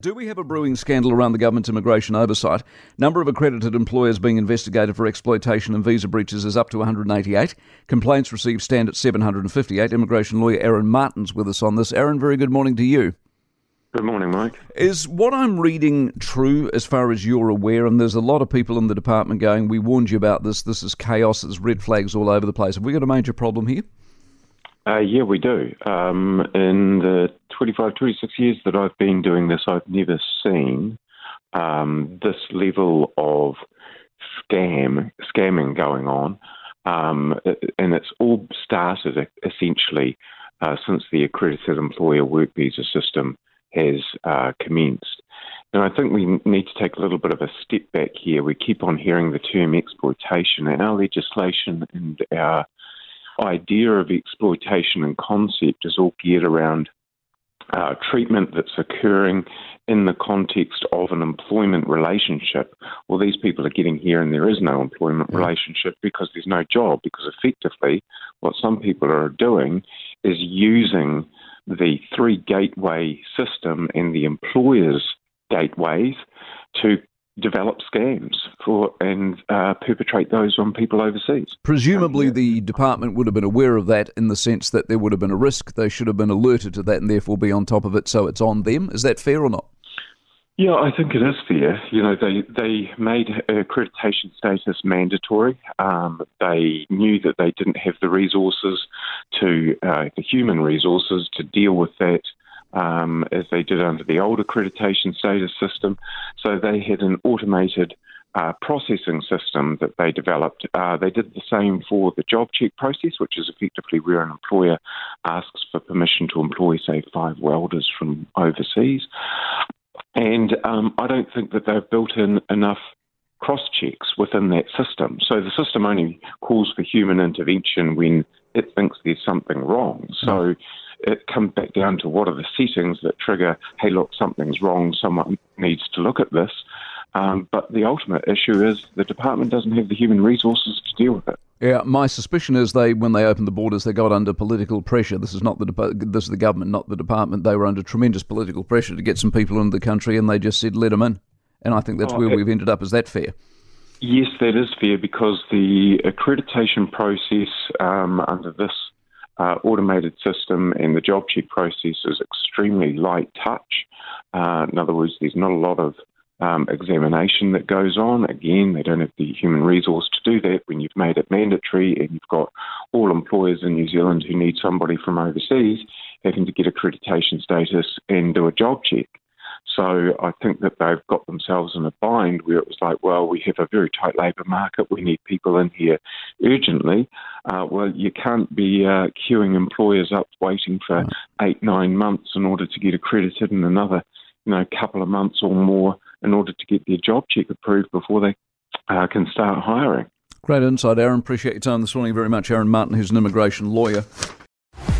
Do we have a brewing scandal around the government's immigration oversight? Number of accredited employers being investigated for exploitation and visa breaches is up to 188. Complaints received stand at 758. Immigration lawyer Aaron Martin's with us on this. Aaron, very good morning to you. Good morning, Mike. Is what I'm reading true as far as you're aware? And there's a lot of people in the department going, We warned you about this. This is chaos. There's red flags all over the place. Have we got a major problem here? Uh, yeah, we do. Um, in the 25, 26 years that I've been doing this, I've never seen um, this level of scam scamming going on, um, and it's all started essentially uh, since the accredited employer work visa system has uh, commenced. Now, I think we need to take a little bit of a step back here. We keep on hearing the term exploitation, and our legislation and our idea of exploitation and concept is all geared around uh, treatment that's occurring in the context of an employment relationship. Well, these people are getting here and there is no employment relationship because there's no job, because effectively what some people are doing is using the three gateway system and the employer's gateways to develop scams for and uh, perpetrate those on people overseas. Presumably, um, the department would have been aware of that in the sense that there would have been a risk. They should have been alerted to that and therefore be on top of it. So it's on them. Is that fair or not? Yeah, I think it is fair. You know, they they made accreditation status mandatory. Um, they knew that they didn't have the resources to uh, the human resources to deal with that um, as they did under the old accreditation status system. So they had an automated uh, processing system that they developed. Uh, they did the same for the job check process, which is effectively where an employer asks for permission to employ, say, five welders from overseas. And um, I don't think that they've built in enough cross checks within that system. So the system only calls for human intervention when it thinks there's something wrong. So it comes back down to what are the settings that trigger, hey, look, something's wrong, someone needs to look at this. Um, but the ultimate issue is the department doesn't have the human resources to deal with it. Yeah, my suspicion is they, when they opened the borders, they got under political pressure. This is not the this is the government, not the department. They were under tremendous political pressure to get some people into the country, and they just said let them in. And I think that's oh, where it, we've ended up. Is that fair? Yes, that is fair because the accreditation process um, under this uh, automated system and the job check process is extremely light touch. Uh, in other words, there's not a lot of um, examination that goes on. Again, they don't have the human resource to do that when you've made it mandatory and you've got all employers in New Zealand who need somebody from overseas having to get accreditation status and do a job check. So I think that they've got themselves in a bind where it was like, well, we have a very tight labour market. We need people in here urgently. Uh, well, you can't be uh, queuing employers up waiting for eight, nine months in order to get accredited and another, you know, couple of months or more in order to get their job check approved before they uh, can start hiring. Great insight, Aaron. Appreciate your time this morning very much. Aaron Martin, who's an immigration lawyer.